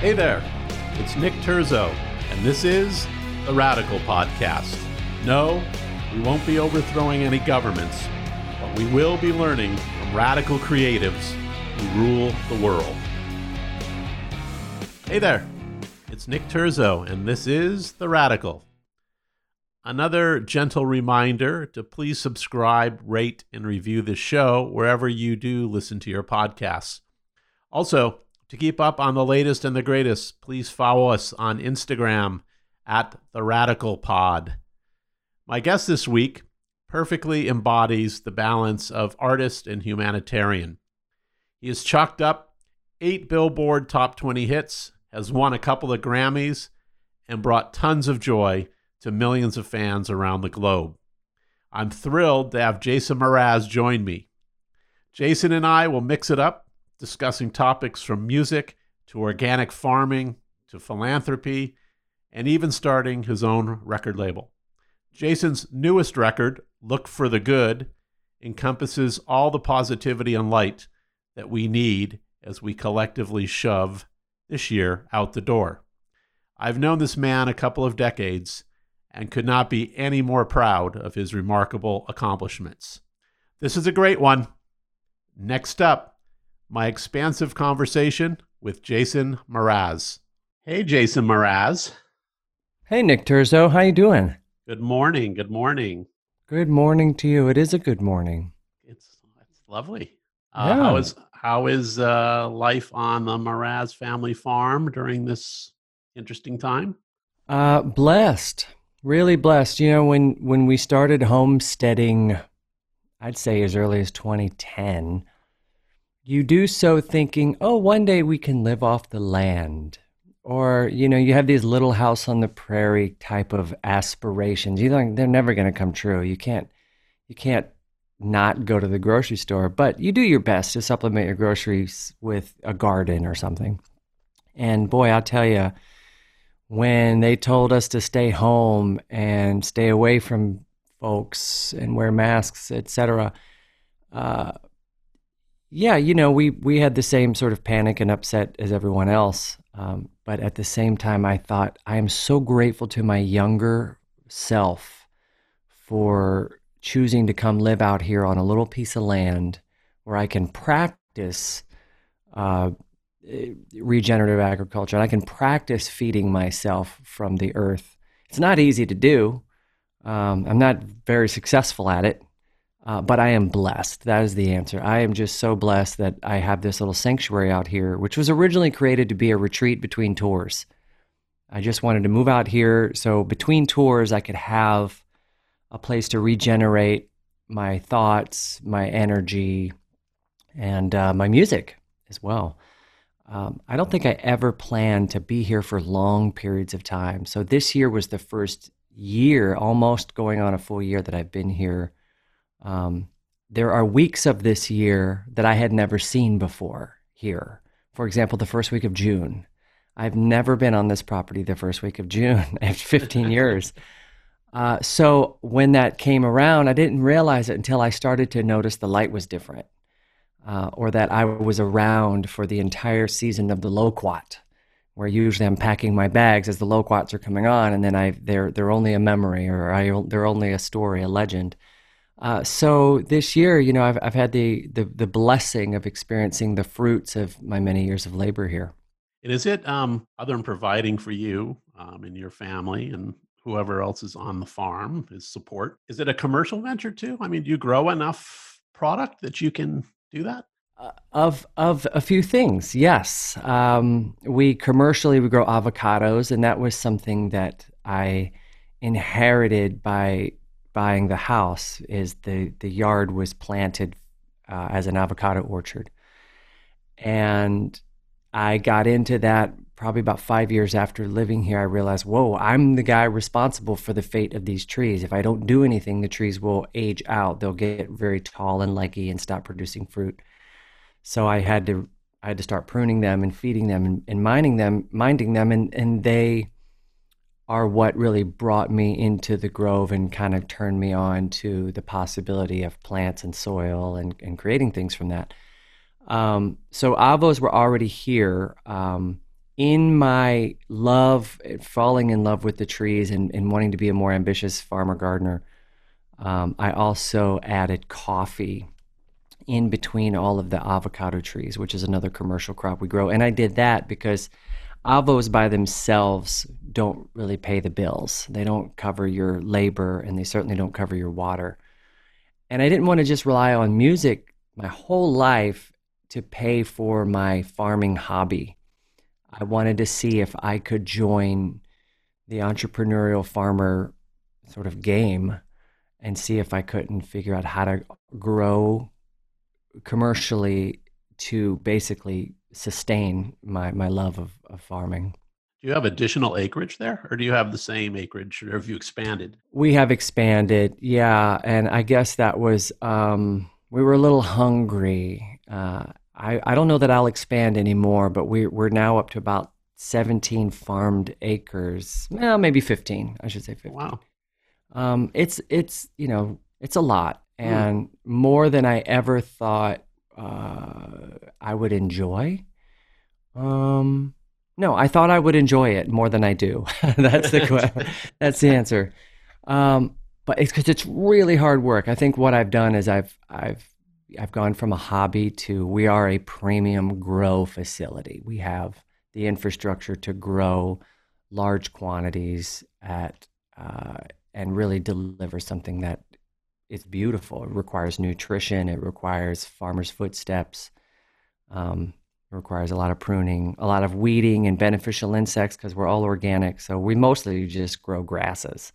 Hey there, it's Nick Turzo, and this is the Radical Podcast. No, we won't be overthrowing any governments, but we will be learning from radical creatives who rule the world. Hey there, it's Nick Turzo, and this is The Radical. Another gentle reminder to please subscribe, rate, and review this show wherever you do listen to your podcasts. Also, to keep up on the latest and the greatest, please follow us on Instagram at The Radical Pod. My guest this week perfectly embodies the balance of artist and humanitarian. He has chalked up eight Billboard top 20 hits, has won a couple of Grammys, and brought tons of joy to millions of fans around the globe. I'm thrilled to have Jason Mraz join me. Jason and I will mix it up discussing topics from music to organic farming to philanthropy and even starting his own record label. Jason's newest record, Look for the Good, encompasses all the positivity and light that we need as we collectively shove this year out the door. I've known this man a couple of decades and could not be any more proud of his remarkable accomplishments. This is a great one. Next up, my expansive conversation with Jason Mraz. Hey, Jason Mraz. Hey, Nick Turzo. How you doing? Good morning. Good morning. Good morning to you. It is a good morning. It's it's lovely. Uh, yeah. How is how is uh, life on the Mraz family farm during this interesting time? Uh, blessed. Really blessed. You know, when when we started homesteading, I'd say as early as 2010 you do so thinking, oh, one day we can live off the land. Or, you know, you have these little house on the prairie type of aspirations. You think they're never going to come true. You can't, you can't not go to the grocery store, but you do your best to supplement your groceries with a garden or something. And boy, I'll tell you, when they told us to stay home and stay away from folks and wear masks, etc., uh, yeah, you know, we we had the same sort of panic and upset as everyone else. Um, but at the same time, I thought I am so grateful to my younger self for choosing to come live out here on a little piece of land where I can practice uh, regenerative agriculture and I can practice feeding myself from the earth. It's not easy to do. Um, I'm not very successful at it, uh, but I am blessed. That is the answer. I am just so blessed that I have this little sanctuary out here, which was originally created to be a retreat between tours. I just wanted to move out here so between tours I could have a place to regenerate my thoughts, my energy, and uh, my music as well. Um, I don't think I ever planned to be here for long periods of time. So this year was the first year, almost going on a full year, that I've been here um, there are weeks of this year that I had never seen before here. For example, the first week of June. I've never been on this property the first week of June after 15 years. Uh, so when that came around, I didn't realize it until I started to notice the light was different, uh, or that I was around for the entire season of the loquat, where usually I'm packing my bags as the loquats are coming on, and then I they're they're only a memory, or I, they're only a story, a legend. Uh, so this year, you know, I've, I've had the, the, the blessing of experiencing the fruits of my many years of labor here. And is it um, other than providing for you um, and your family and whoever else is on the farm is support? Is it a commercial venture too? I mean, do you grow enough product that you can do that? Uh, of of a few things, yes. Um, we commercially we grow avocados, and that was something that I inherited by buying the house is the the yard was planted uh, as an avocado orchard, and I got into that probably about five years after living here. I realized, whoa, I'm the guy responsible for the fate of these trees. If I don't do anything, the trees will age out. They'll get very tall and leggy and stop producing fruit. So I had to I had to start pruning them and feeding them and, and mining them, minding them, and and they are what really brought me into the grove and kind of turned me on to the possibility of plants and soil and, and creating things from that. Um, so avos were already here um, in my love, falling in love with the trees and, and wanting to be a more ambitious farmer gardener, um, I also added coffee in between all of the avocado trees, which is another commercial crop we grow. And I did that because avos by themselves don't really pay the bills. They don't cover your labor and they certainly don't cover your water. And I didn't want to just rely on music my whole life to pay for my farming hobby. I wanted to see if I could join the entrepreneurial farmer sort of game and see if I couldn't figure out how to grow commercially to basically sustain my, my love of, of farming. Do you have additional acreage there, or do you have the same acreage, or have you expanded? We have expanded, yeah, and I guess that was um, we were a little hungry. Uh, I I don't know that I'll expand anymore, but we we're now up to about seventeen farmed acres. Well, maybe fifteen. I should say fifteen. Wow. Um, it's it's you know it's a lot and mm. more than I ever thought uh, I would enjoy. Um, no, I thought I would enjoy it more than I do. that's the that's the answer. Um, but it's because it's really hard work. I think what I've done is I've I've I've gone from a hobby to we are a premium grow facility. We have the infrastructure to grow large quantities at uh, and really deliver something that is beautiful. It requires nutrition. It requires farmers' footsteps. Um, it requires a lot of pruning, a lot of weeding and beneficial insects because we're all organic. So we mostly just grow grasses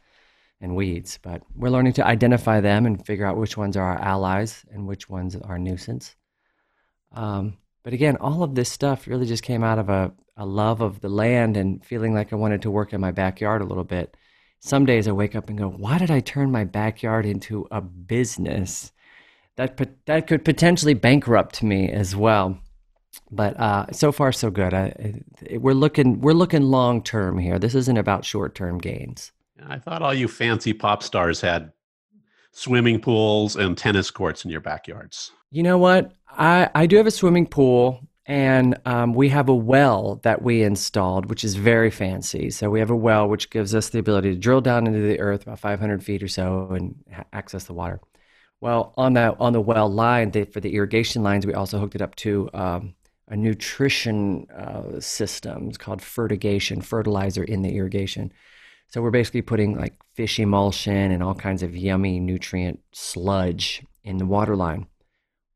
and weeds, but we're learning to identify them and figure out which ones are our allies and which ones are nuisance. Um, but again, all of this stuff really just came out of a, a love of the land and feeling like I wanted to work in my backyard a little bit. Some days I wake up and go, why did I turn my backyard into a business? That, that could potentially bankrupt me as well but uh, so far so good. I, we're looking we're looking long term here. This isn't about short term gains. I thought all you fancy pop stars had swimming pools and tennis courts in your backyards. You know what? I I do have a swimming pool. And um, we have a well that we installed, which is very fancy. So we have a well which gives us the ability to drill down into the earth about 500 feet or so and ha- access the water. Well, on the on the well line, for the irrigation lines, we also hooked it up to um, a nutrition uh, system. It's called fertigation, fertilizer in the irrigation. So we're basically putting like fish emulsion and all kinds of yummy nutrient sludge in the water line.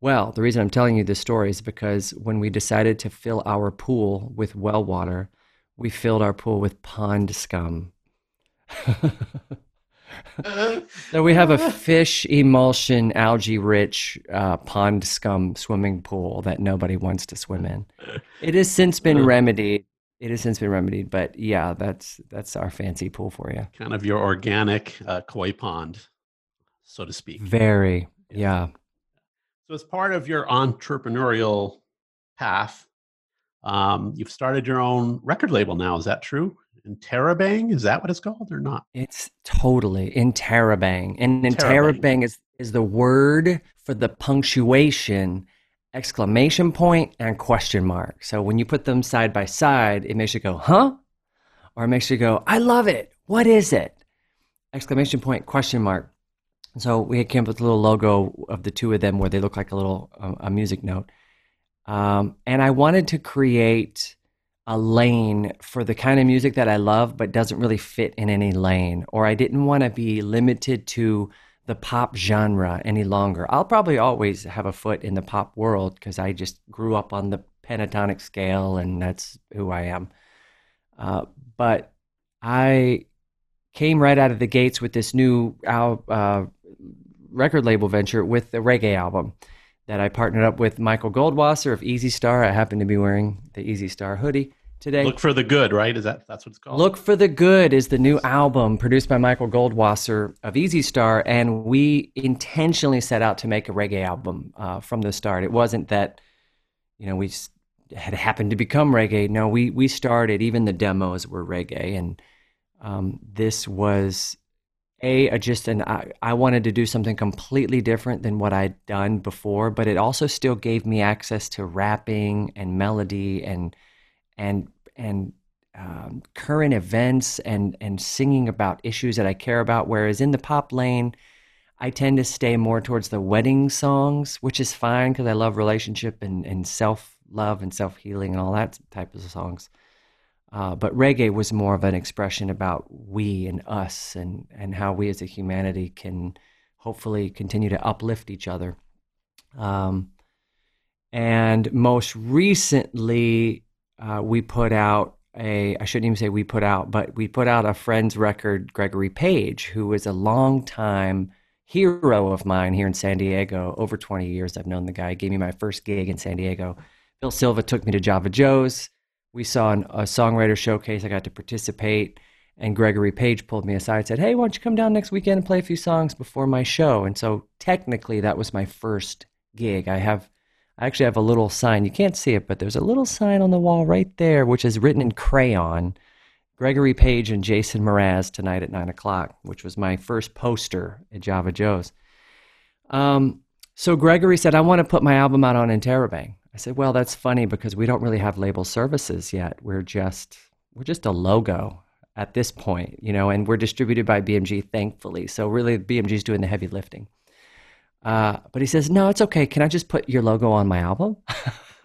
Well, the reason I'm telling you this story is because when we decided to fill our pool with well water, we filled our pool with pond scum. so we have a fish emulsion, algae rich uh, pond scum swimming pool that nobody wants to swim in. It has since been remedied. It has since been remedied, but yeah, that's that's our fancy pool for you. Kind of your organic uh, koi pond, so to speak. Very, yeah. So as part of your entrepreneurial path, um, you've started your own record label now. Is that true? Interrobang? Is that what it's called or not? It's totally Interrobang. And Interrobang is, is the word for the punctuation exclamation point and question mark. So when you put them side by side, it makes you go, huh? Or it makes you go, I love it. What is it? Exclamation point, question mark. So we came up with a little logo of the two of them where they look like a little um, a music note. Um, and I wanted to create a lane for the kind of music that I love, but doesn't really fit in any lane. Or I didn't want to be limited to the pop genre any longer. I'll probably always have a foot in the pop world because I just grew up on the pentatonic scale and that's who I am. Uh, but I came right out of the gates with this new uh, record label venture with the reggae album that I partnered up with Michael Goldwasser of Easy Star. I happen to be wearing the Easy Star hoodie today. Look for the good, right? Is that that's what it's called? Look for the good is the new album produced by Michael Goldwasser of Easy Star, and we intentionally set out to make a reggae album uh, from the start. It wasn't that you know we had happened to become reggae. No, we we started. Even the demos were reggae, and um, this was a, a just an I, I wanted to do something completely different than what I'd done before, but it also still gave me access to rapping and melody and and and um, current events and and singing about issues that I care about. Whereas in the pop lane, I tend to stay more towards the wedding songs, which is fine because I love relationship and, and self love and self healing and all that type of songs. Uh, but reggae was more of an expression about we and us and, and how we as a humanity can hopefully continue to uplift each other. Um, and most recently, uh, we put out a, I shouldn't even say we put out, but we put out a friend's record, Gregory Page, who was a long time hero of mine here in San Diego. Over 20 years, I've known the guy. He gave me my first gig in San Diego. Bill Silva took me to Java Joe's. We saw an, a songwriter showcase. I got to participate. And Gregory Page pulled me aside and said, Hey, why don't you come down next weekend and play a few songs before my show? And so technically, that was my first gig. I have I actually have a little sign. You can't see it, but there's a little sign on the wall right there, which is written in crayon Gregory Page and Jason Mraz tonight at nine o'clock, which was my first poster at Java Joe's. Um, so Gregory said, I want to put my album out on Interrobang. I said, well, that's funny because we don't really have label services yet. We're just we're just a logo at this point, you know, and we're distributed by BMG, thankfully. So really, BMG is doing the heavy lifting. Uh, but he says, no, it's okay. Can I just put your logo on my album?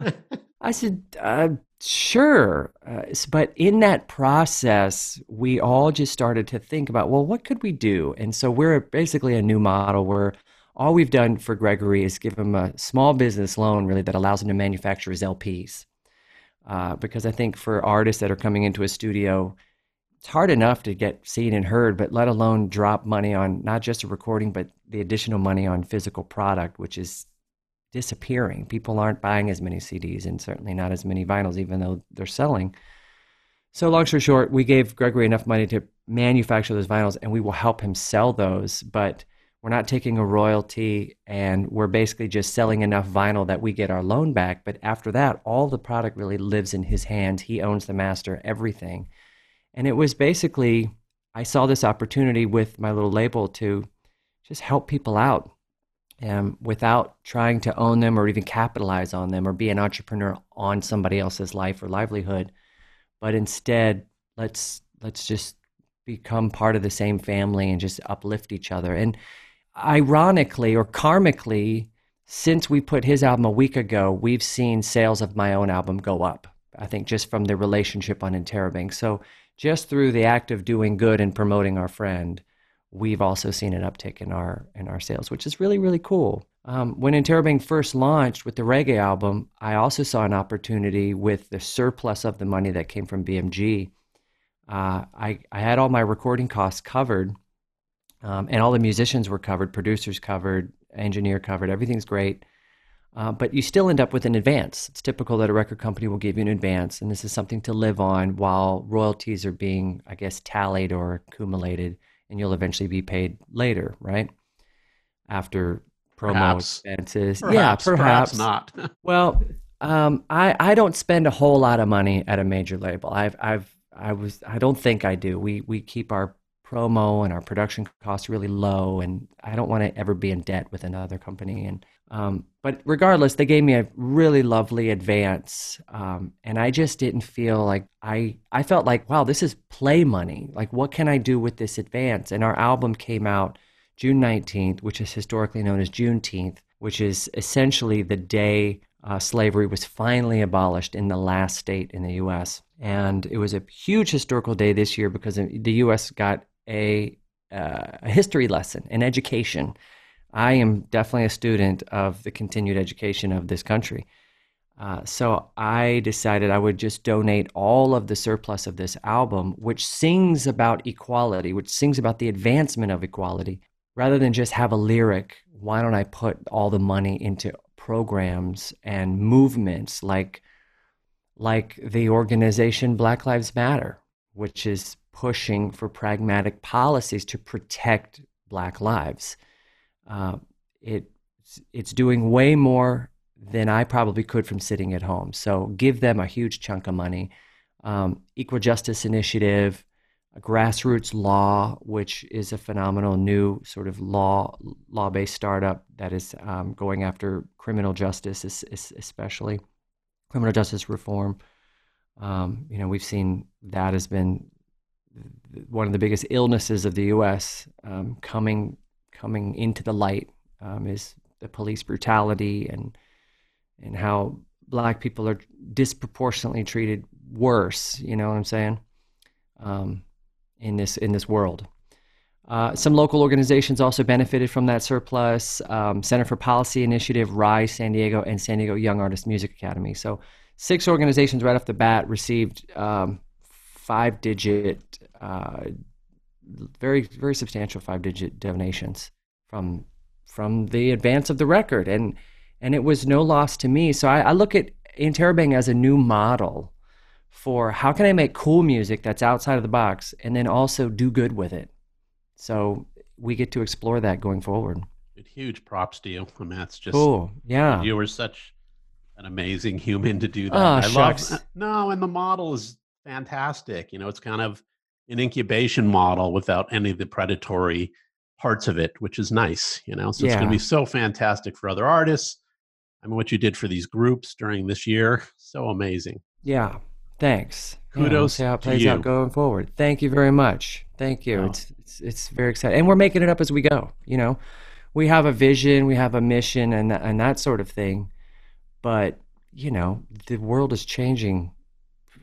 I said, uh, sure. Uh, but in that process, we all just started to think about, well, what could we do? And so we're basically a new model where all we've done for Gregory is give him a small business loan, really, that allows him to manufacture his LPs. Uh, because I think for artists that are coming into a studio, it's hard enough to get seen and heard, but let alone drop money on not just a recording, but the additional money on physical product, which is disappearing. People aren't buying as many CDs and certainly not as many vinyls, even though they're selling. So, long story short, we gave Gregory enough money to manufacture those vinyls and we will help him sell those. But we're not taking a royalty and we're basically just selling enough vinyl that we get our loan back. But after that, all the product really lives in his hands. He owns the master, everything. And it was basically, I saw this opportunity with my little label to just help people out um, without trying to own them or even capitalize on them or be an entrepreneur on somebody else's life or livelihood but instead let's let's just become part of the same family and just uplift each other and ironically or karmically since we put his album a week ago we've seen sales of my own album go up i think just from the relationship on Interrobang so just through the act of doing good and promoting our friend we've also seen an uptick in our in our sales, which is really really cool. Um, when Interrobang first launched with the reggae album, I also saw an opportunity with the surplus of the money that came from BMG. Uh, I I had all my recording costs covered, um, and all the musicians were covered, producers covered, engineer covered. Everything's great. Uh, but you still end up with an advance. It's typical that a record company will give you an advance, and this is something to live on while royalties are being, I guess, tallied or accumulated and you'll eventually be paid later, right? After promo perhaps. expenses. Perhaps, yeah, perhaps, perhaps not. well, um, I I don't spend a whole lot of money at a major label. I've I've I was I don't think I do. We we keep our promo and our production costs really low, and I don't want to ever be in debt with another company. And um, but regardless, they gave me a really lovely advance, um, and I just didn't feel like I. I felt like, wow, this is play money. Like, what can I do with this advance? And our album came out June nineteenth, which is historically known as Juneteenth, which is essentially the day uh, slavery was finally abolished in the last state in the U.S. And it was a huge historical day this year because the U.S. got a, uh, a history lesson, an education I am definitely a student of the continued education of this country. Uh, so I decided I would just donate all of the surplus of this album, which sings about equality, which sings about the advancement of equality, rather than just have a lyric. Why don't I put all the money into programs and movements like, like the organization Black Lives Matter, which is pushing for pragmatic policies to protect Black lives? uh, it it's doing way more than I probably could from sitting at home. So give them a huge chunk of money. Um, Equal Justice Initiative, Grassroots Law, which is a phenomenal new sort of law law based startup that is um, going after criminal justice, especially criminal justice reform. Um, you know, we've seen that has been one of the biggest illnesses of the U.S. Um, coming coming into the light um, is the police brutality and and how black people are disproportionately treated worse. You know what I'm saying? Um, in this in this world. Uh, some local organizations also benefited from that surplus. Um, Center for Policy Initiative, Rise San Diego, and San Diego Young Artist Music Academy. So, six organizations right off the bat received um, five digit, uh, very very substantial five digit donations from from the advance of the record, and and it was no loss to me. So I, I look at Interrobang as a new model for how can I make cool music that's outside of the box, and then also do good with it so we get to explore that going forward. Huge props to you. I mean, that's just cool. Yeah, you were such an amazing human to do that. Oh, I shucks. love no, and the model is fantastic. You know, it's kind of an incubation model without any of the predatory parts of it, which is nice. You know, so it's going to be so fantastic for other artists. I mean, what you did for these groups during this year, so amazing. Yeah. Thanks. Yeah, we'll Kudos see how it to plays out going forward. Thank you very much. Thank you. Oh. It's, it's it's very exciting, and we're making it up as we go. You know, we have a vision, we have a mission, and and that sort of thing. But you know, the world is changing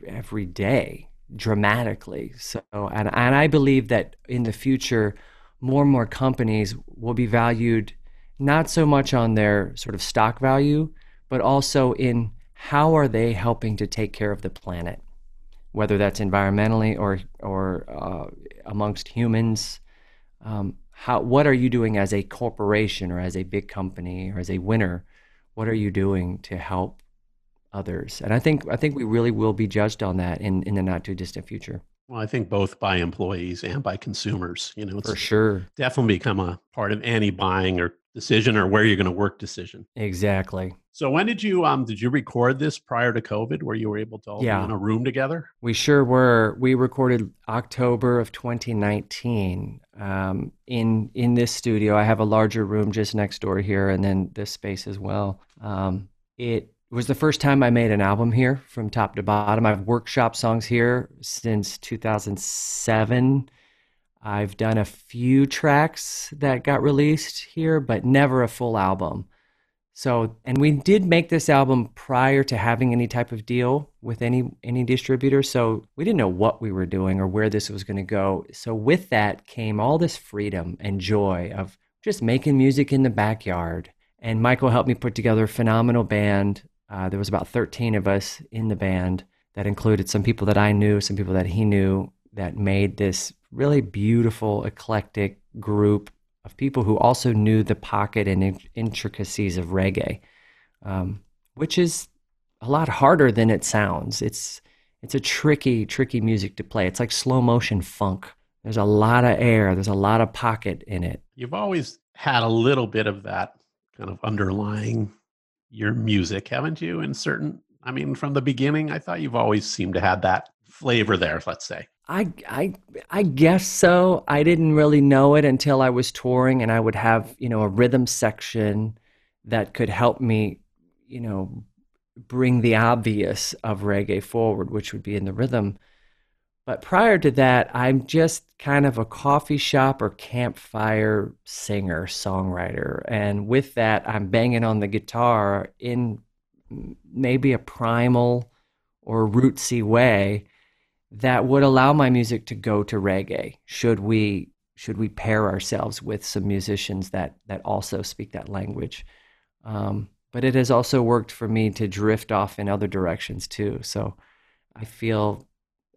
every day dramatically. So, and and I believe that in the future, more and more companies will be valued not so much on their sort of stock value, but also in how are they helping to take care of the planet, whether that's environmentally or or uh, amongst humans. Um, how what are you doing as a corporation or as a big company or as a winner? What are you doing to help others? And I think I think we really will be judged on that in in the not too distant future, Well, I think both by employees and by consumers. You know, it's for sure. definitely become a part of any buying or decision or where you're going to work decision. Exactly. So when did you um did you record this prior to COVID where you were able to all Yeah. be in a room together? We sure were. We recorded October of 2019 um, in in this studio. I have a larger room just next door here, and then this space as well. Um, it was the first time I made an album here from top to bottom. I've workshop songs here since 2007. I've done a few tracks that got released here, but never a full album. So, and we did make this album prior to having any type of deal with any any distributor, so we didn't know what we were doing or where this was going to go. So with that came all this freedom and joy of just making music in the backyard. And Michael helped me put together a phenomenal band. Uh, there was about 13 of us in the band that included some people that I knew, some people that he knew that made this really beautiful, eclectic group of people who also knew the pocket and in- intricacies of reggae, um, which is a lot harder than it sounds. It's it's a tricky, tricky music to play. It's like slow motion funk. There's a lot of air. There's a lot of pocket in it. You've always had a little bit of that kind of underlying your music, haven't you? In certain I mean from the beginning I thought you've always seemed to have that flavor there, let's say. I, I, I guess so. I didn't really know it until I was touring, and I would have, you know, a rhythm section that could help me, you know, bring the obvious of reggae forward, which would be in the rhythm. But prior to that, I'm just kind of a coffee shop or campfire singer, songwriter. And with that, I'm banging on the guitar in maybe a primal or rootsy way that would allow my music to go to reggae. Should we should we pair ourselves with some musicians that that also speak that language? Um, but it has also worked for me to drift off in other directions too. So i feel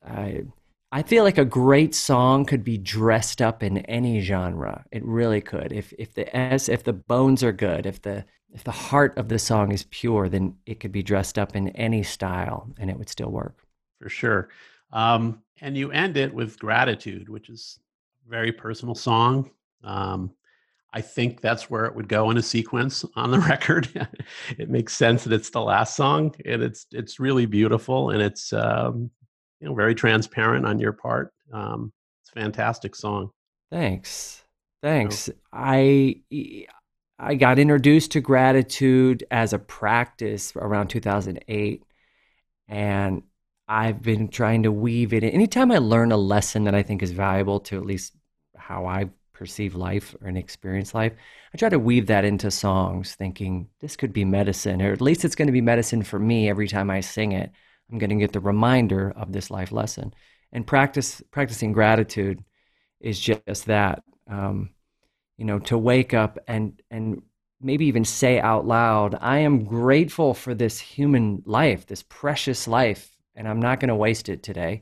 i i feel like a great song could be dressed up in any genre it really could if if the s if the bones are good if the if the heart of the song is pure then it could be dressed up in any style and it would still work For sure. Um, and you end it with gratitude, which is a very personal song. Um, I think that's where it would go in a sequence on the record. it makes sense that it's the last song, and it's it's really beautiful, and it's um, you know very transparent on your part. Um, it's a fantastic song. Thanks. Thanks. I I got introduced to gratitude as a practice around 2008 and I've been trying to weave it in. Anytime I learn a lesson that I think is valuable to at least how I perceive life or and experience life, I try to weave that into songs, thinking this could be medicine, or at least it's going to be medicine for me every time I sing it. I'm going to get the reminder of this life lesson. And practice practicing gratitude is just that. Um, you know, to wake up and and maybe even say out loud, I am grateful for this human life, this precious life, and I'm not going to waste it today.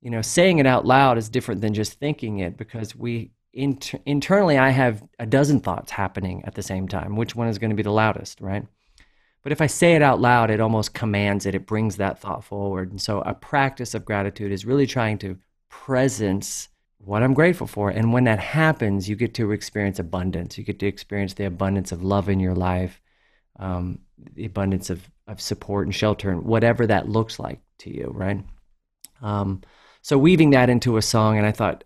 You know, saying it out loud is different than just thinking it because we inter- internally I have a dozen thoughts happening at the same time. Which one is going to be the loudest, right? But if I say it out loud, it almost commands it. It brings that thought forward. And so a practice of gratitude is really trying to presence what I'm grateful for. And when that happens, you get to experience abundance. You get to experience the abundance of love in your life, um, the abundance of, of support and shelter, and whatever that looks like to you, right? Um, so weaving that into a song, and I thought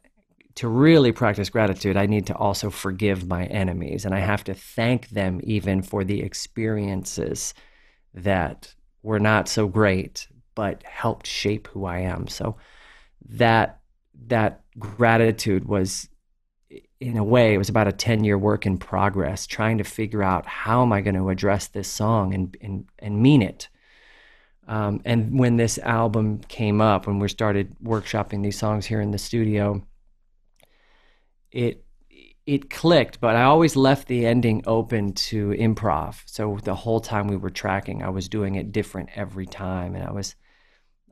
to really practice gratitude, I need to also forgive my enemies, and I have to thank them even for the experiences that were not so great, but helped shape who I am. So that that gratitude was in a way it was about a 10 year work in progress trying to figure out how am i going to address this song and and, and mean it um, and when this album came up when we started workshopping these songs here in the studio it it clicked but i always left the ending open to improv so the whole time we were tracking i was doing it different every time and i was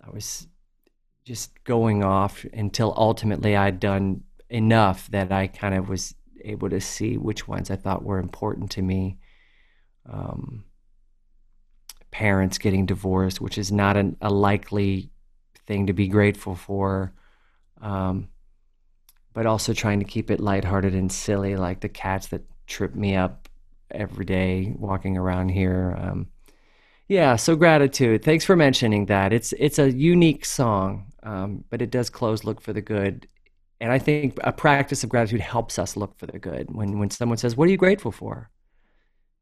i was just going off until ultimately I'd done enough that I kind of was able to see which ones I thought were important to me. Um, parents getting divorced, which is not an, a likely thing to be grateful for, um, but also trying to keep it lighthearted and silly, like the cats that trip me up every day walking around here. Um, yeah, so gratitude. Thanks for mentioning that. It's it's a unique song um, but it does close look for the good. And I think a practice of gratitude helps us look for the good. When when someone says, "What are you grateful for?"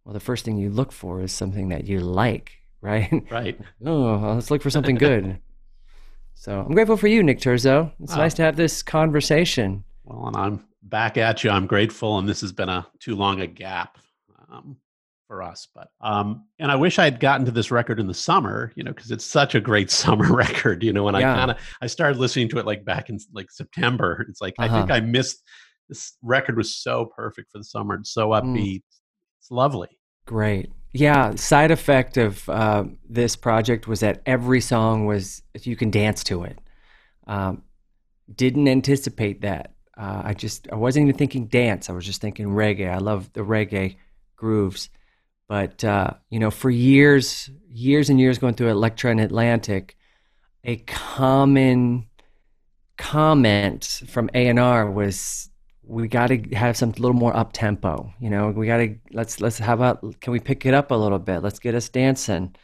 Well, the first thing you look for is something that you like, right? Right. oh, let's look for something good. so I'm grateful for you, Nick Turzo. It's oh. nice to have this conversation. Well, and I'm back at you. I'm grateful, and this has been a too long a gap. Um, for us. But um, and I wish I had gotten to this record in the summer, you know, because it's such a great summer record. You know, when yeah. I kind of I started listening to it like back in like September. It's like uh-huh. I think uh-huh. I missed this record was so perfect for the summer. and so mm. upbeat. Mm. It's lovely. Great. Yeah, side effect of uh, this project was that every song was you can dance to it. Um, didn't anticipate that. Uh, I just I wasn't even thinking dance. I was just thinking reggae. I love the reggae grooves. But uh, you know, for years, years and years going through Elektra and Atlantic, a common comment from A&R was we got to have some a little more up tempo. You know, we got to let's let's have a can we pick it up a little bit? Let's get us dancing.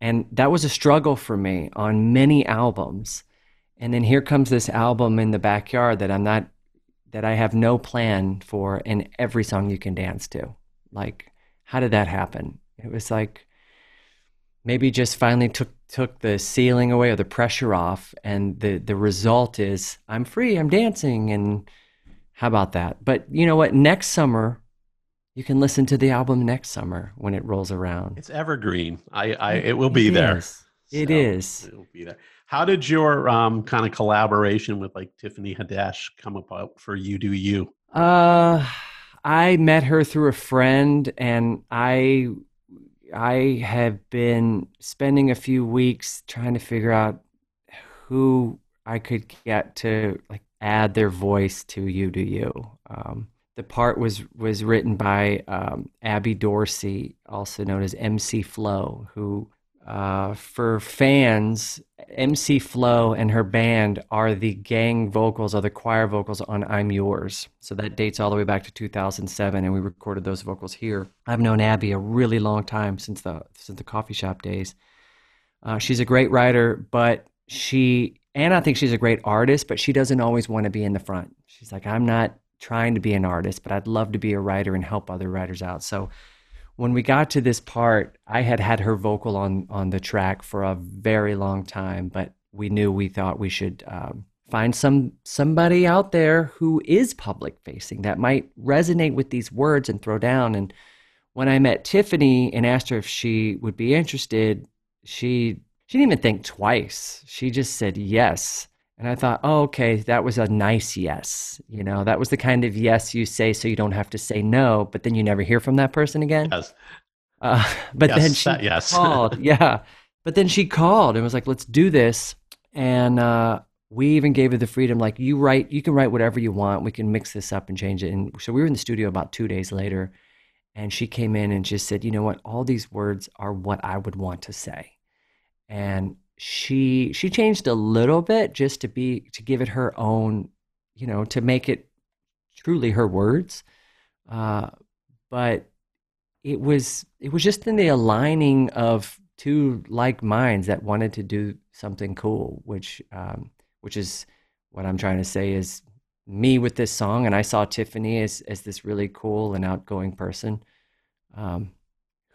And that was a struggle for me on many albums. And then here comes this album in the backyard that I'm not that I have no plan for in every song you can dance to. Like how did that happen? It was like maybe just finally took took the ceiling away or the pressure off and the the result is I'm free, I'm dancing and how about that? But you know what? Next summer you can listen to the album next summer when it rolls around. It's evergreen. I, I it will be it there. Is. So is. It will be there. How did your um, kind of collaboration with like Tiffany Haddish come about for You Do You? Uh I met her through a friend, and I I have been spending a few weeks trying to figure out who I could get to like add their voice to you do you. Um, the part was was written by um, Abby Dorsey, also known as MC Flow, who uh, for fans, MC Flow and her band are the gang vocals or the choir vocals on I'm Yours. So that dates all the way back to 2007, and we recorded those vocals here. I've known Abby a really long time since the since the coffee shop days. Uh, she's a great writer, but she and I think she's a great artist, but she doesn't always want to be in the front. She's like, I'm not trying to be an artist, but I'd love to be a writer and help other writers out. So when we got to this part, I had had her vocal on on the track for a very long time, but we knew we thought we should um, find some somebody out there who is public facing that might resonate with these words and throw down. And when I met Tiffany and asked her if she would be interested, she she didn't even think twice. She just said yes. And I thought, oh, okay, that was a nice yes. You know, that was the kind of yes you say so you don't have to say no, but then you never hear from that person again. Yes. Uh, but Yes, then she that- yes. called. yeah. But then she called and was like, let's do this. And uh, we even gave her the freedom, like, you write, you can write whatever you want. We can mix this up and change it. And so we were in the studio about two days later. And she came in and just said, you know what? All these words are what I would want to say. And she she changed a little bit just to be to give it her own, you know, to make it truly her words. Uh, but it was it was just in the aligning of two like minds that wanted to do something cool, which um, which is what I'm trying to say is me with this song, and I saw Tiffany as as this really cool and outgoing person, um,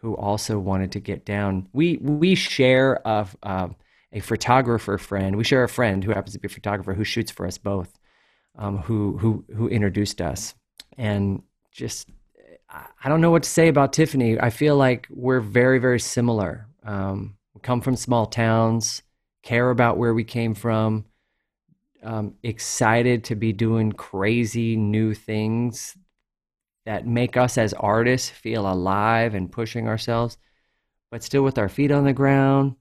who also wanted to get down. We we share of um, a photographer friend. We share a friend who happens to be a photographer who shoots for us both, um, who who who introduced us, and just I don't know what to say about Tiffany. I feel like we're very, very similar. Um, we come from small towns, care about where we came from, um, excited to be doing crazy new things that make us as artists feel alive and pushing ourselves, but still with our feet on the ground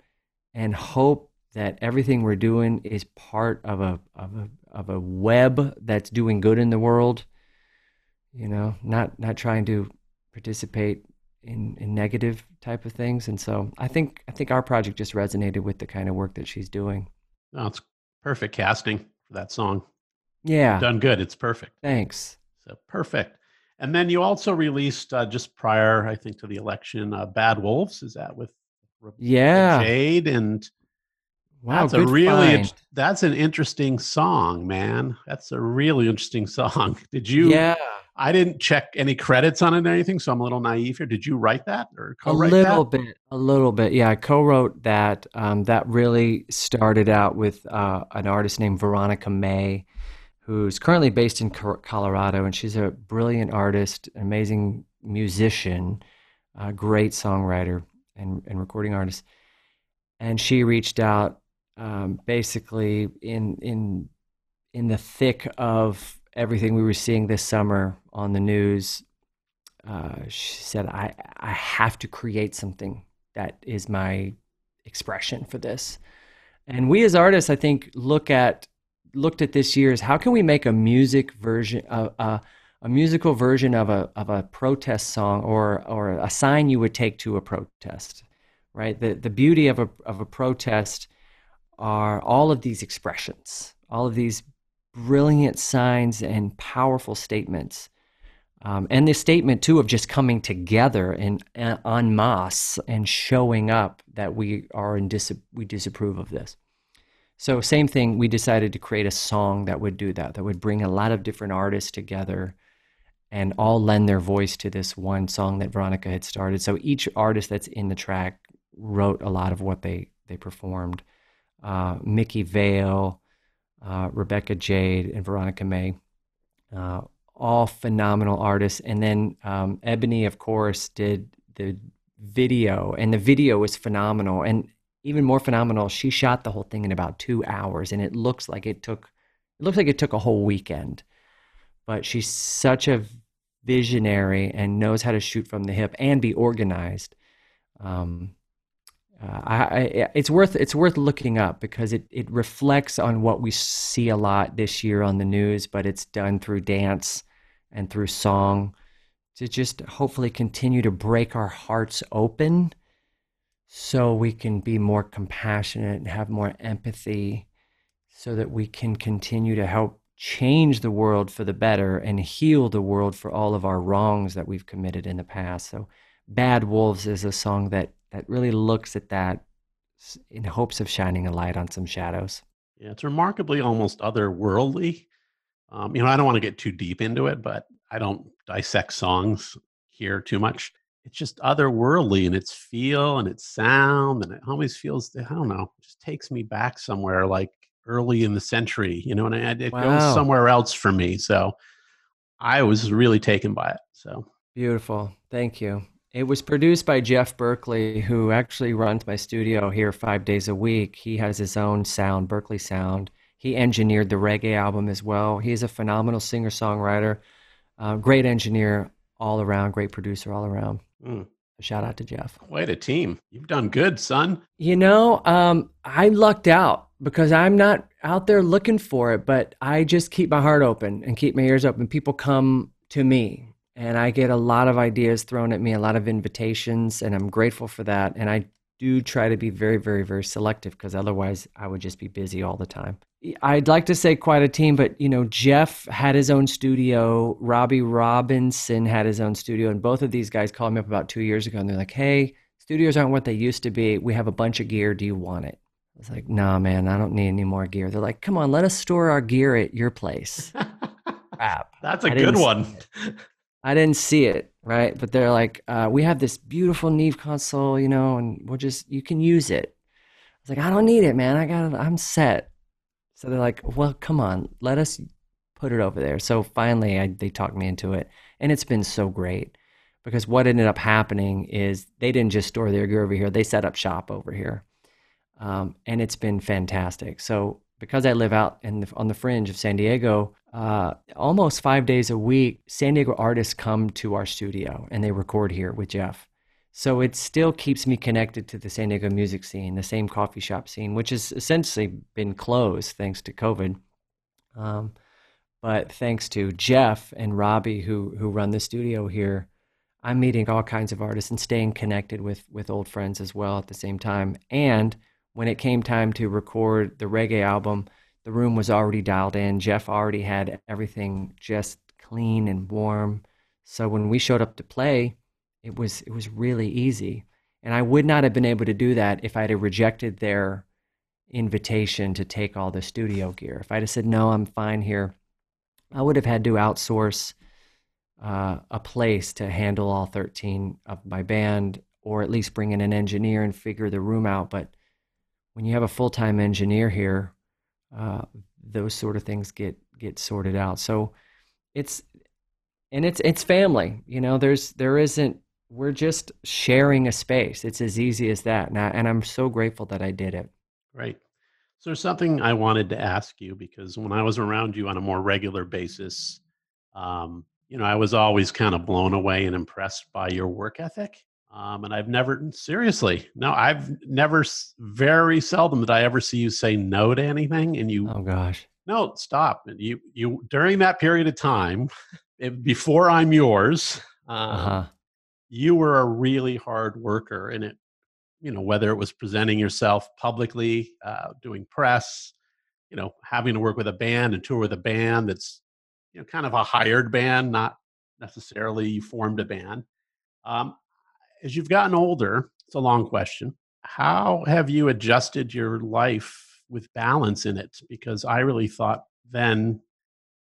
and hope that everything we're doing is part of a of a of a web that's doing good in the world you know not not trying to participate in in negative type of things and so i think i think our project just resonated with the kind of work that she's doing No, it's perfect casting for that song. yeah Done good. It's perfect. thanks So perfect. And then you also released uh, just prior, I think, to the election, uh, "Bad Wolves." Is that with yeah Jade? And wow that's a really find. that's an interesting song, man. That's a really interesting song. Did you? yeah I didn't check any credits on it or anything, so I'm a little naive here. Did you write that or a co-write little that? bit a little bit yeah i co-wrote that um, that really started out with uh, an artist named veronica may who's currently based in colorado and she's a brilliant artist amazing musician a great songwriter and, and recording artist and she reached out um, basically in in in the thick of everything we were seeing this summer on the news uh, she said, I, I have to create something that is my expression for this. And we as artists, I think, look at looked at this year as how can we make a music version, uh, uh, a musical version of a of a protest song or or a sign you would take to a protest, right? The the beauty of a of a protest are all of these expressions, all of these brilliant signs and powerful statements um, and this statement too of just coming together in uh, en masse and showing up that we are in dis- we disapprove of this. So same thing, we decided to create a song that would do that, that would bring a lot of different artists together and all lend their voice to this one song that Veronica had started. So each artist that's in the track wrote a lot of what they they performed. Uh, Mickey Vale, uh, Rebecca Jade, and Veronica May. Uh, all phenomenal artists. And then um, Ebony, of course, did the video, and the video was phenomenal. And even more phenomenal, she shot the whole thing in about two hours, and it looks like it took it looks like it took a whole weekend. But she's such a visionary and knows how to shoot from the hip and be organized. Um, uh, I, I, it's worth it's worth looking up because it, it reflects on what we see a lot this year on the news, but it's done through dance and through song to just hopefully continue to break our hearts open so we can be more compassionate and have more empathy so that we can continue to help change the world for the better and heal the world for all of our wrongs that we've committed in the past. So Bad Wolves is a song that that really looks at that in hopes of shining a light on some shadows. Yeah, it's remarkably almost otherworldly. Um, you know, I don't want to get too deep into it, but I don't dissect songs here too much. it's just otherworldly in its feel and its sound, and it always feels I don't know, just takes me back somewhere like early in the century, you know, and I, it Wow. goes somewhere else for me. So I was really taken by it. So Beautiful. Thank you. It was produced by Jeff Berkley, who actually runs my studio here five days a week. He has his own sound, Berkley Sound. He engineered the reggae album as well. He's a phenomenal singer songwriter, uh, great engineer all around, great producer all around. mm, Shout out to Jeff. quite a team. You've done good, son. You know, um, I lucked out because I'm not out there looking for it, but I just keep my heart open and keep my ears open. People come to me and I get a lot of ideas thrown at me, a lot of invitations, and I'm grateful for that. And I do try to be very, very, very selective because otherwise I would just be busy all the time. I'd like to say quite a team, but you know, Jeff had his own studio, Robbie Robinson had his own studio, and both of these guys called me up about two years ago and they're like, Hey, studios aren't what they used to be. We have a bunch of gear. Do you want it? I was like, nah, man, I don't need any more gear. They're like, come on, let us store our gear at your place. Crap. That's a I good one. I didn't see it, right? But they're like, uh, we have this beautiful Neve console, you know, and we'll just, you can use it. I was like, I don't need it, man. I got it. I'm set. So they're like, well, come on, let us put it over there. So finally, I, they talked me into it. And it's been so great because what ended up happening is they didn't just store their gear over here, they set up shop over here. Um, and it's been fantastic. So because I live out in the, on the fringe of San Diego, uh, almost five days a week, San Diego artists come to our studio and they record here with Jeff. So it still keeps me connected to the San Diego music scene, the same coffee shop scene, which has essentially been closed thanks to COVID. Um, but thanks to Jeff and Robbie, who who run the studio here, I'm meeting all kinds of artists and staying connected with with old friends as well at the same time. And when it came time to record the reggae album, the room was already dialed in. Jeff already had everything just clean and warm. So when we showed up to play, it was it was really easy. And I would not have been able to do that if I'd have rejected their invitation to take all the studio gear. If I'd have said no, I'm fine here, I would have had to outsource uh, a place to handle all 13 of my band, or at least bring in an engineer and figure the room out. But when you have a full time engineer here, uh, those sort of things get get sorted out. So it's and it's it's family. You know, there's there isn't. We're just sharing a space. It's as easy as that. And, I, and I'm so grateful that I did it. Right. So there's something I wanted to ask you because when I was around you on a more regular basis, um, you know, I was always kind of blown away and impressed by your work ethic. Um, and I've never, seriously, no, I've never, very seldom did I ever see you say no to anything. And you, Oh gosh. no, stop. And you, you, during that period of time, it, before I'm yours, um, Uh huh. you were a really hard worker and it you know whether it was presenting yourself publicly uh, doing press you know having to work with a band and tour with a band that's you know kind of a hired band not necessarily you formed a band um, as you've gotten older it's a long question how have you adjusted your life with balance in it because i really thought then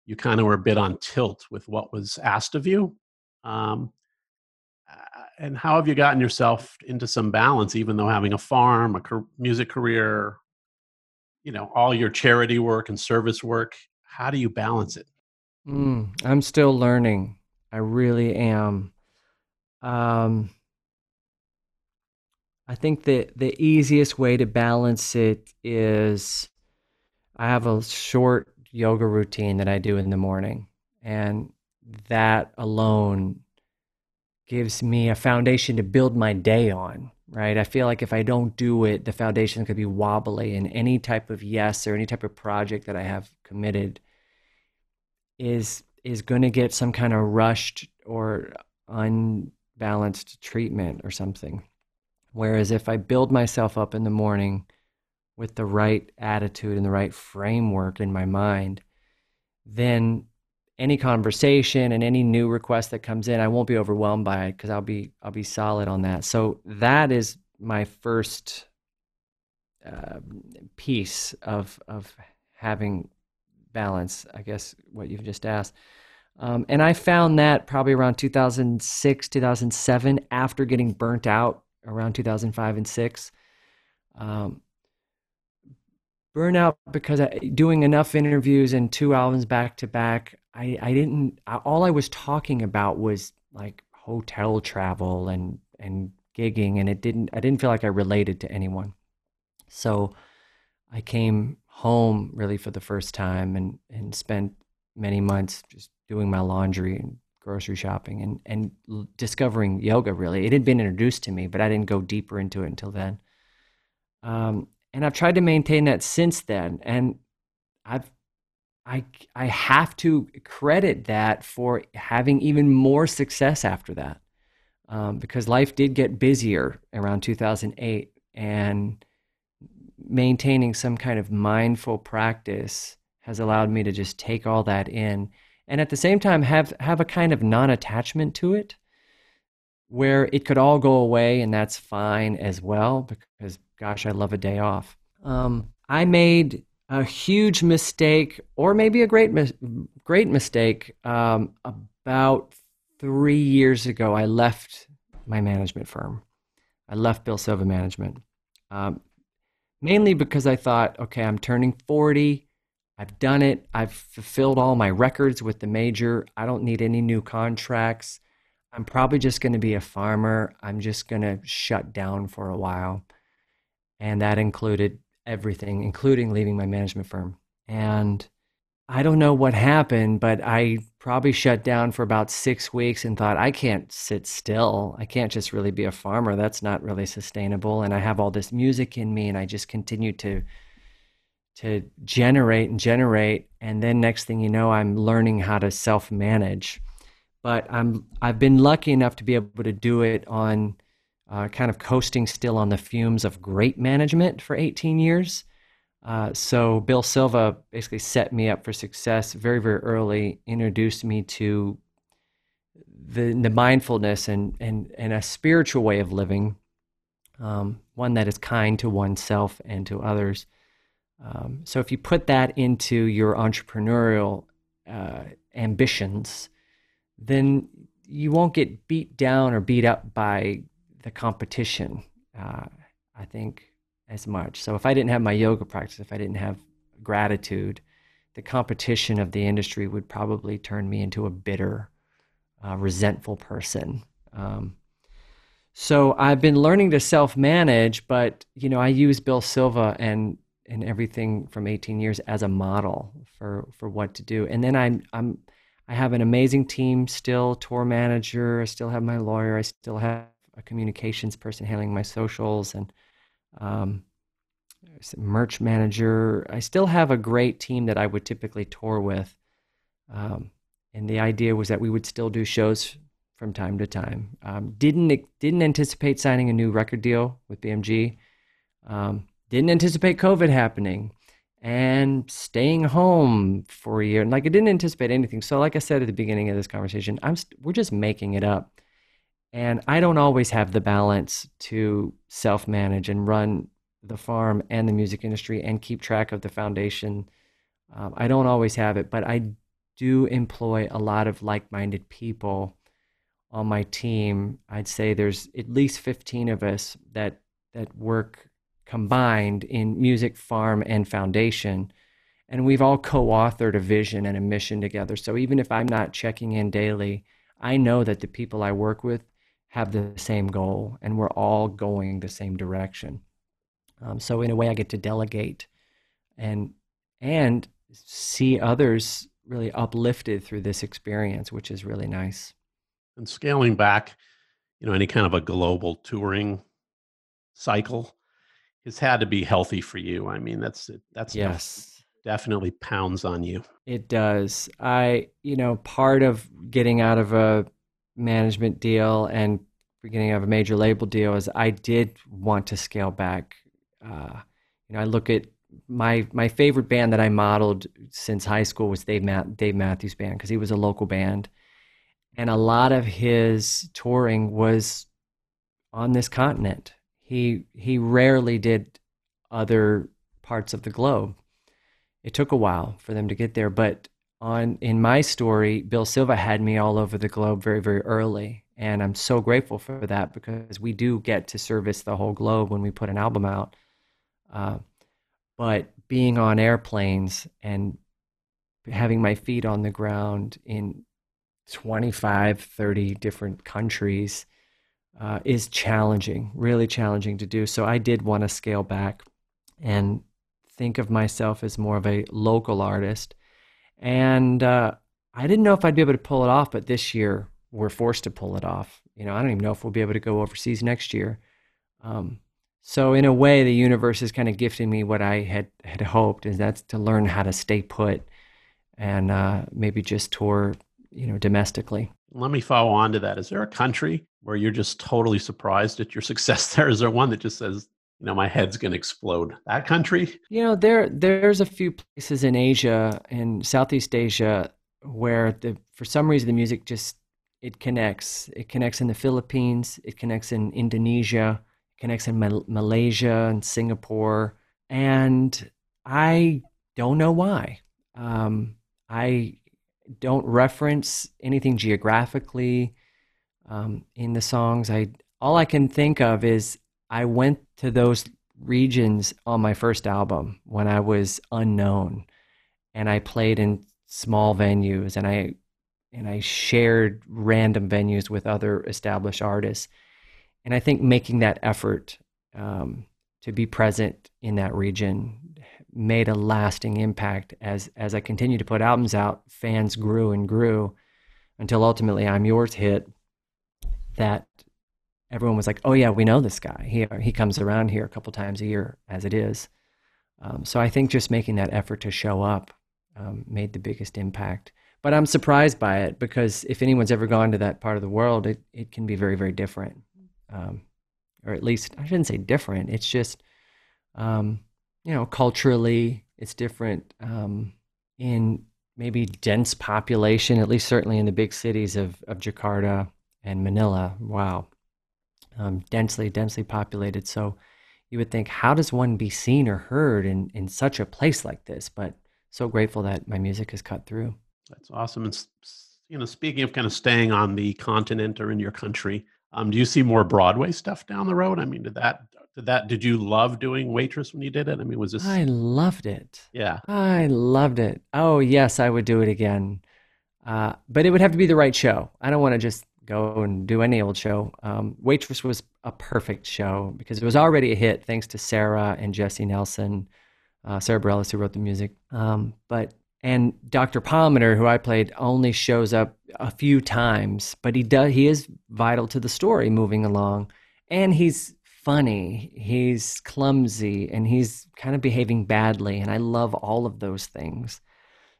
you kind of were a bit on tilt with what was asked of you um, and how have you gotten yourself into some balance even though having a farm a music career you know all your charity work and service work how do you balance it Mm, I'm still learning. I really am. Um, I think the the easiest way to balance it is I have a short yoga routine that I do in the morning, and that alone gives me a foundation to build my day on. Right? I feel like if I don't do it, the foundation could be wobbly, and any type of yes or any type of project that I have committed is is going to get some kind of rushed or unbalanced treatment or something. Whereas if I build myself up in the morning with the right attitude and the right framework in my mind, then any conversation and any new request that comes in, I won't be overwhelmed by it because I'll be I'll be solid on that. So that is my first uh, piece of of having balance. I guess what you've just asked. Um, and I found that probably around 2006, 2007, after getting burnt out around 2005 and 6. Um, burnout because I, doing enough interviews and two albums back to back, I, I didn't, I, all I was talking about was like hotel travel and, and gigging. And it didn't, I didn't feel like I related to anyone. So I came home really for the first time and, and spent many months just doing my laundry and grocery shopping and, and discovering yoga really. It had been introduced to me, but I didn't go deeper into it until then. Um, and I've tried to maintain that since then. And I've I I have to credit that for having even more success after that, um, because life did get busier around 2008, and maintaining some kind of mindful practice has allowed me to just take all that in and at the same time have have a kind of non-attachment to it where it could all go away and that's fine as well because gosh i love a day off. Um, i made a huge mistake or maybe a great great mistake um, about three years ago i left my management firm. I left bill silva management um, mainly because i thought okay i'm turning 40 I've done it. I've fulfilled all my records with the major. I don't need any new contracts. I'm probably just going to be a farmer. I'm just going to shut down for a while. And that included everything, including leaving my management firm. And I don't know what happened, but I probably shut down for about six weeks and thought, I can't sit still. I can't just really be a farmer. That's not really sustainable. And I have all this music in me, and I just continued to to generate and generate and then next thing you know i'm learning how to self manage but i'm i've been lucky enough to be able to do it on uh, kind of coasting still on the fumes of great management for 18 years. Uh, so bill silva basically set me up for success very very early introduced me to the, the mindfulness and, and, and a spiritual way of living um, one that is kind to oneself and to others um, so if you put that into your entrepreneurial uh, ambitions, then you won't get beat down or beat up by the competition. Uh, I think as much. So if I didn't have my yoga practice, if I didn't have gratitude, the competition of the industry would probably turn me into a bitter, uh, resentful person. Um, so I've been learning to self manage, but you know I use Bill Silva and and everything from 18 years as a model for for what to do. And then I'm I'm I have an amazing team still, tour manager. I still have my lawyer. I still have a communications person handling my socials and um, merch manager. I still have a great team that I would typically tour with. Um, and the idea was that we would still do shows from time to time. Um, didn't didn't anticipate signing a new record deal with BMG. Um, didn't anticipate COVID happening and staying home for a year. And like I didn't anticipate anything. So like I said at the beginning of this conversation, I'm st- we're just making it up. And I don't always have the balance to self-manage and run the farm and the music industry and keep track of the foundation. Um, I don't always have it, but I do employ a lot of like-minded people on my team. I'd say there's at least 15 of us that that work combined in music, farm, and foundation. And we've all co authored a vision and a mission together. So even if I'm not checking in daily, I know that the people I work with have the same goal and we're all going the same direction. Um, so in a way, I get to delegate and and see others really uplifted through this experience, which is really nice. And scaling back, you know, any kind of a global touring cycle it's had to be healthy for you. I mean, that's that's yes, definitely pounds on you. It does. I, you know, part of getting out of a management deal and beginning of a major label deal is I did want to scale back. Uh, you know, I look at my my favorite band that I modeled since high school was Dave Dave Matthews Band because he was a local band, and a lot of his touring was on this continent he he rarely did other parts of the globe. It took a while for them to get there, but on in my story, Bill Silva had me all over the globe very, very early. And I'm so grateful for that because we do get to service the whole globe when we put an album out. Uh, but being on airplanes and having my feet on the ground in 25, 30 different countries uh, is challenging, really challenging to do. So I did want to scale back and think of myself as more of a local artist. And uh, I didn't know if I'd be able to pull it off, but this year we're forced to pull it off. You know, I don't even know if we'll be able to go overseas next year. Um, so in a way, the universe is kind of gifting me what I had had hoped, is that's to learn how to stay put and uh, maybe just tour, you know, domestically. Let me follow on to that. Is there a country where you're just totally surprised at your success there? Is there one that just says, you know, my head's going to explode? That country? You know, there there's a few places in Asia and Southeast Asia where the for some reason the music just it connects. It connects in the Philippines. It connects in Indonesia connects in Mal- Malaysia and Singapore. And I don't know why. Um, I don't reference anything geographically um, in the songs. I all I can think of is I went to those regions on my first album when I was unknown, and I played in small venues, and I and I shared random venues with other established artists and I think making that effort um, to be present in that region made a lasting impact as as I continued to put albums out. Fans grew and grew until ultimately "I'm Yours" hit. That everyone was like, "Oh yeah, we know this guy. He he comes around here a couple times a year as it is." Um, so I think just making that effort to show up um, made the biggest impact. But I'm surprised by it because if anyone's ever gone to that part of the world, it, it can be very, very different um, or at least I shouldn't say different. It's just, um, you know, culturally, it's different um, in maybe dense population, at least certainly in the big cities of, of Jakarta and Manila. Wow. Um, densely, densely populated. So you would think, how does one be seen or heard in, in such a place like this? But so grateful that my music has cut through. That's awesome. And, you know, speaking of kind of staying on the continent or in your country, um, do you see more Broadway stuff down the road? I mean, did that did that did you love doing waitress when you did it? I mean, was this I loved it. Yeah. I loved it. Oh, yes, I would do it again. Uh, but it would have to be the right show. I don't want to just go and do any old show. Um, Waitress was a perfect show because it was already a hit thanks to Sara and Jessie Nelson, uh, Sara Bareilles who wrote the music. Um, but and Dr. Pomatter, who I played, only shows up a few times, but he does he is vital to the story moving along. And he's funny, he's clumsy, and he's kind of behaving badly, and I love all of those things.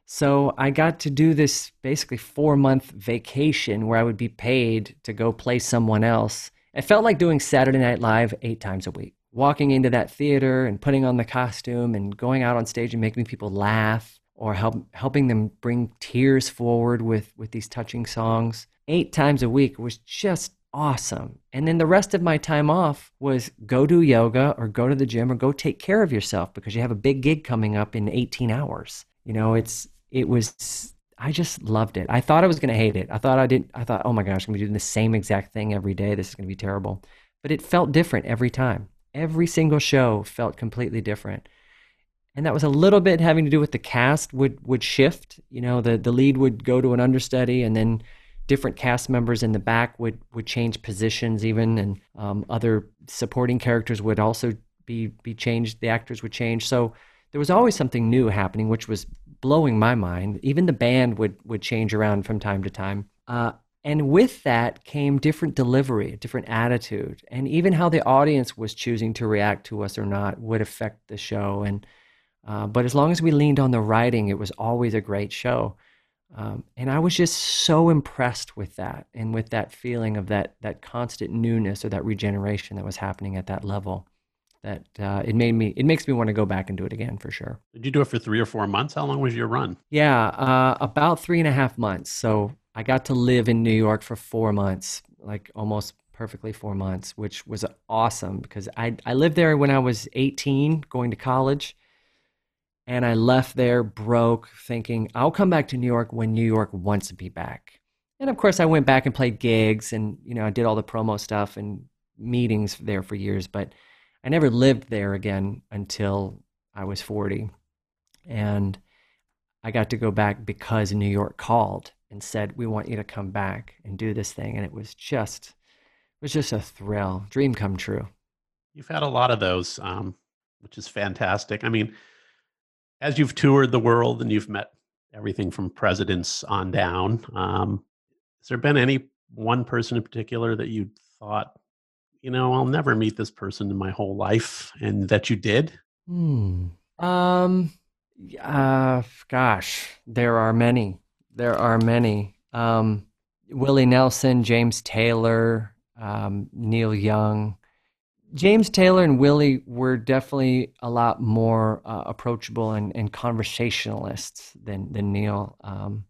So I got to do this basically 4-month vacation where I would be paid to go play someone else. It felt like doing Saturday Night Live 8 times a week. Walking into that theater and putting on the costume and going out on stage and making people laugh or help, helping them bring tears forward with, with these touching songs eight times a week was just awesome. And then the rest of my time off was go do yoga or go to the gym or go take care of yourself because you have a big gig coming up in 18 hours. You know, it's, it was, I just loved it. I thought I was going to hate it. I thought I didn't, I thought, oh my gosh, I'm going to be doing the same exact thing every day. This is going to be terrible. But it felt different every time. Every single show felt completely different and that was a little bit having to do with the cast would would shift. You know, the the lead would go to an understudy, and then different cast members in the back would would change positions even, and um, other supporting characters would also be be changed. The actors would change. So there was always something new happening, which was blowing my mind. Even the band would would change around from time to time. Uh, and with that came different delivery, a different attitude, and even how the audience was choosing to react to us or not would affect the show. And uh, but as long as we leaned on the writing, it was always a great show. Um, and I was just so impressed with that and with that feeling of that that constant newness or that regeneration that was happening at that level. That uh, it made me it makes me want to go back and do it again for sure. Did you do it for three or four months? How long was your run? Yeah, uh, about three and a half months. So I got to live in New York for four months, like almost perfectly four months, which was awesome because I I lived there when I was 18, going to college And I left there broke, thinking, I'll come back to New York when New York wants to be back. And of course, I went back and played gigs and, you know, I did all the promo stuff and meetings there for years, but I never lived there again until I was 40. And I got to go back because New York called and said, "We want you to come back and do this thing." And it was just, it was just a thrill, dream come true. You've had a lot of those, um, which is fantastic. I mean, as you've toured the world and you've met everything from presidents on down, um, has there been any one person in particular that you thought, you know, I'll never meet this person in my whole life, and that you did? Hmm. Um. Uh. Gosh, there are many. There are many. Um. Willie Nelson, James Taylor, um, Neil Young. James Taylor and Willie were definitely a lot more uh, approachable and, and conversationalists than than Neil. Um,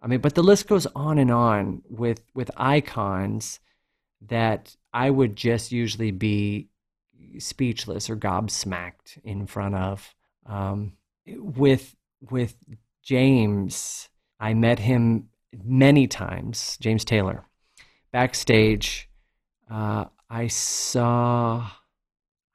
I mean, but the list goes on and on with with icons that I would just usually be speechless or gobsmacked in front of. Um, with with James, I met him many times. James Taylor, backstage. Uh, I saw.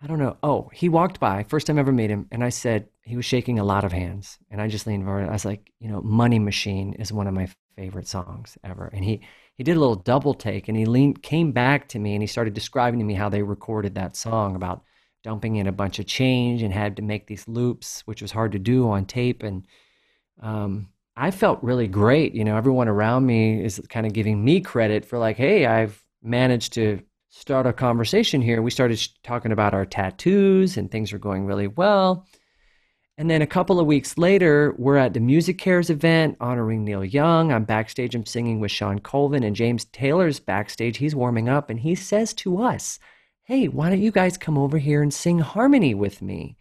I don't know. Oh, he walked by first time I ever met him, and I said he was shaking a lot of hands, and I just leaned forward. I was like, you know, "Money Machine" is one of my favorite songs ever, and he he did a little double take, and he leaned came back to me, and he started describing to me how they recorded that song about dumping in a bunch of change and had to make these loops, which was hard to do on tape, and um, I felt really great. You know, everyone around me is kind of giving me credit for like, hey, I've managed to start a conversation here. We started talking about our tattoos and things are going really well. And then a couple of weeks later, we're at the MusiCares event honoring Neil Young. I'm backstage, I'm singing with Shawn Colvin, and James Taylor's backstage. He's warming up, and he says to us, Hey, why don't you guys come over here and sing harmony with me?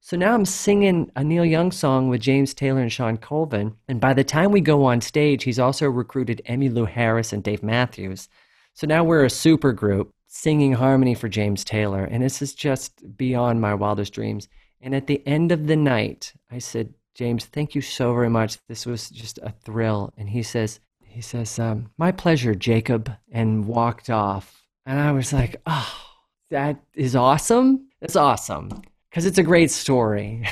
So now I'm singing a Neil Young song with James Taylor and Shawn Colvin. And by the time we go on stage, he's also recruited Emmylou Harris and Dave Matthews. So now we're a super group singing harmony for James Taylor. And this is just beyond my wildest dreams. And at the end of the night, I said, James, thank you so very much. This was just a thrill. And he says, he says, um, my pleasure, Jacob, and walked off. And I was like, oh, that is awesome. That's awesome because it's a great story.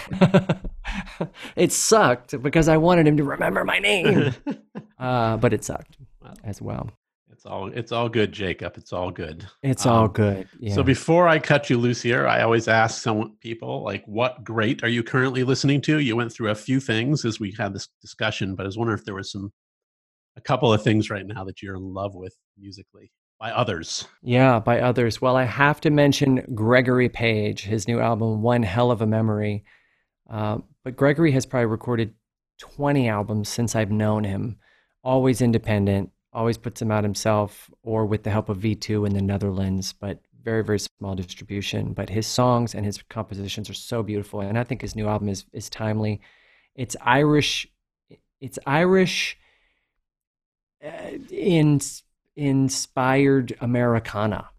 it sucked because I wanted him to remember my name, uh, but it sucked as well. It's all it's all good, Jacob. It's all good. It's um, all good. Yeah. So before I cut you loose here, I always ask some people like, "What great are you currently listening to?" You went through a few things as we had this discussion, but I was wondering if there was some a couple of things right now that you're in love with musically by others. Yeah, by others. Well, I have to mention Gregory Page, his new album, One Hell of a Memory. Uh, but Gregory has probably recorded 20 albums since I've known him, always independent, always puts them out himself or with the help of V2 in the Netherlands, but very, very small distribution. But his songs and his compositions are so beautiful. And I think his new album is, is timely. It's Irish. It's Irish uh, in inspired Americana.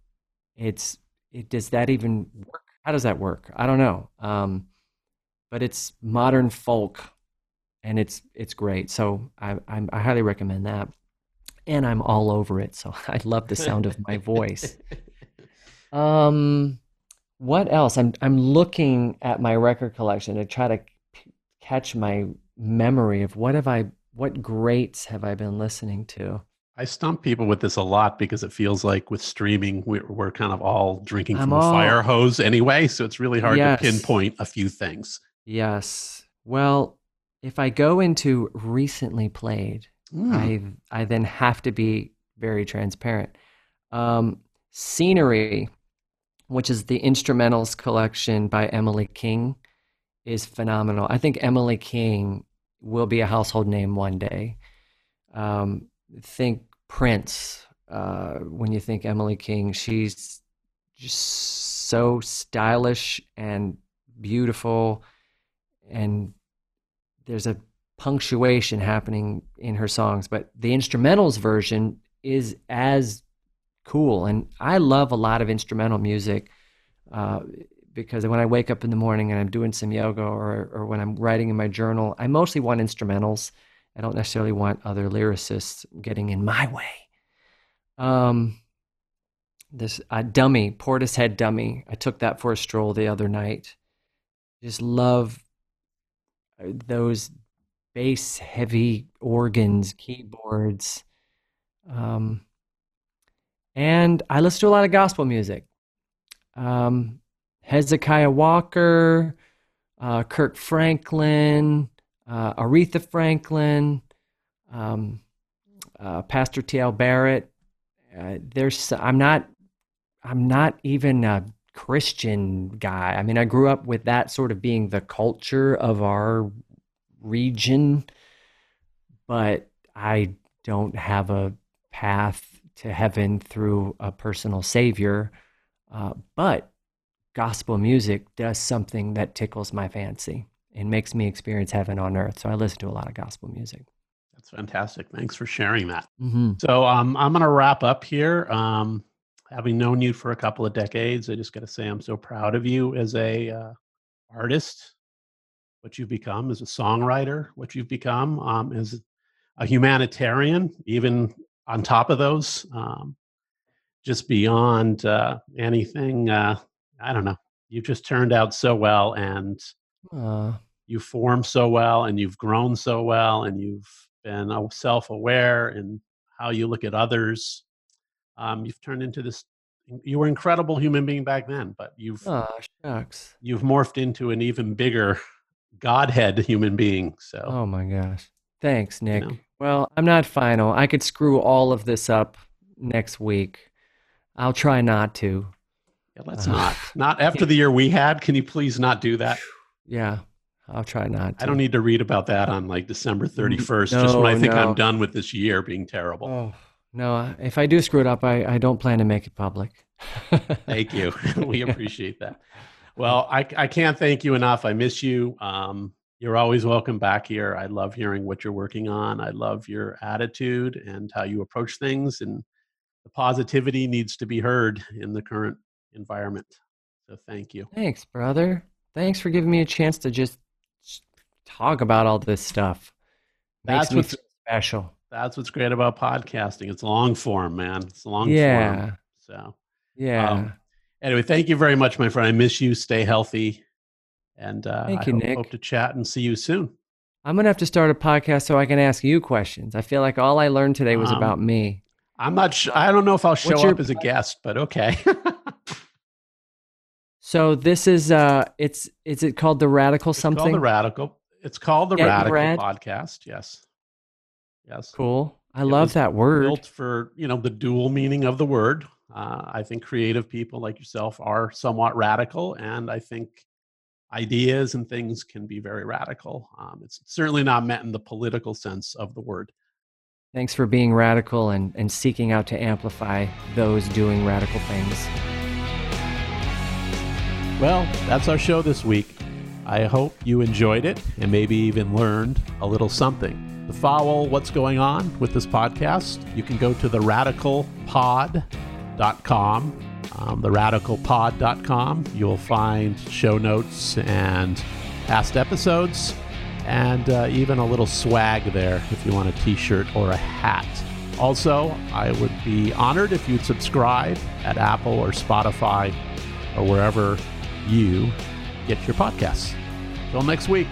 It's it, does that even work? How does that work? I don't know. Um, but it's modern folk, and it's it's great. So I, I I highly recommend that. And I'm all over it. So I love the sound of my voice. Um, what else? I'm I'm looking at my record collection to try to catch my memory of what have I what greats have I been listening to. I stump people with this a lot because it feels like with streaming, we're, we're kind of all drinking from a fire hose anyway. So it's really hard yes. to pinpoint a few things. Yes. Well, if I go into recently played, mm. I I then have to be very transparent. Um, Scenery, which is the instrumentals collection by Emily King, is phenomenal. I think Emily King will be a household name one day. Um, think Prince. Uh, when you think Emily King, she's just so stylish and beautiful, and there's a punctuation happening in her songs. But the instrumentals version is as cool, and I love a lot of instrumental music uh, because when I wake up in the morning and I'm doing some yoga or, or when I'm writing in my journal, I mostly want instrumentals. I don't necessarily want other lyricists getting in my way. Um, this uh, dummy, Portishead dummy. I took that for a stroll the other night. Just love uh, those bass heavy organs, keyboards. Um, and I listen to a lot of gospel music. Um, Hezekiah Walker, uh, Kirk Franklin, uh, Aretha Franklin, um, uh, Pastor T.L. Barrett. Uh, there's I'm not I'm not even a Christian guy. I mean, I grew up with that sort of being the culture of our region, but I don't have a path to heaven through a personal savior. Uh, but gospel music does something that tickles my fancy and makes me experience heaven on earth. So I listen to a lot of gospel music. That's fantastic. Thanks for sharing that. Mm-hmm. So um, I'm going to wrap up here. Um, having known you for a couple of decades, I just got to say I'm so proud of you as a uh, artist, what you've become as a songwriter, what you've become um, as a humanitarian, even on top of those, um, just beyond uh, anything. Uh, I don't know. You've just turned out so well, and uh, you form so well, and you've grown so well, and you've been self-aware in how you look at others. Um, you've turned into this. You were an incredible human being back then, but you've oh, you've morphed into an even bigger godhead human being. So, oh my gosh, thanks, Nick. You know? Well, I'm not final. I could screw all of this up next week. I'll try not to. Yeah, let's uh, not. Not after the year we had. Can you please not do that? Yeah, I'll try not. To. I don't need to read about that on like December 31st, no, just when I think no. I'm done with this year being terrible. Oh, no, if I do screw it up, I, I don't plan to make it public. thank you. we appreciate that. Well, I, I can't thank you enough. I miss you. Um, you're always welcome back here. I love hearing what you're working on. I love your attitude and how you approach things. And the positivity needs to be heard in the current environment. So thank you. Thanks, brother. Thanks for giving me a chance to just talk about all this stuff. Makes that's what's special. That's what's great about podcasting. It's long form, man. It's long yeah. form. So yeah. Um, anyway, thank you very much, my friend. I miss you. Stay healthy. And uh, thank you, I Nick. hope to chat and see you soon. I'm gonna have to start a podcast so I can ask you questions. I feel like all I learned today was um, about me. I'm not. Sh- I don't know if I'll show What's up as a guest, but okay. So this is uh it's is it called the radical it's something? The radical. It's called the Get radical rad. podcast. Yes. Yes. Cool. I it love that word. Built for you know the dual meaning of the word. Uh, I think creative people like yourself are somewhat radical, and I think ideas and things can be very radical. Um, it's certainly not meant in the political sense of the word. Thanks for being radical and, and seeking out to amplify those doing radical things. Well, that's our show this week. I hope you enjoyed it and maybe even learned a little something. To follow what's going on with this podcast, you can go to theradicalpod.com. Um, theradicalpod.com. You'll find show notes and past episodes and uh, even a little swag there if you want a t shirt or a hat. Also, I would be honored if you'd subscribe at Apple or Spotify or wherever you get your podcasts. Till next week.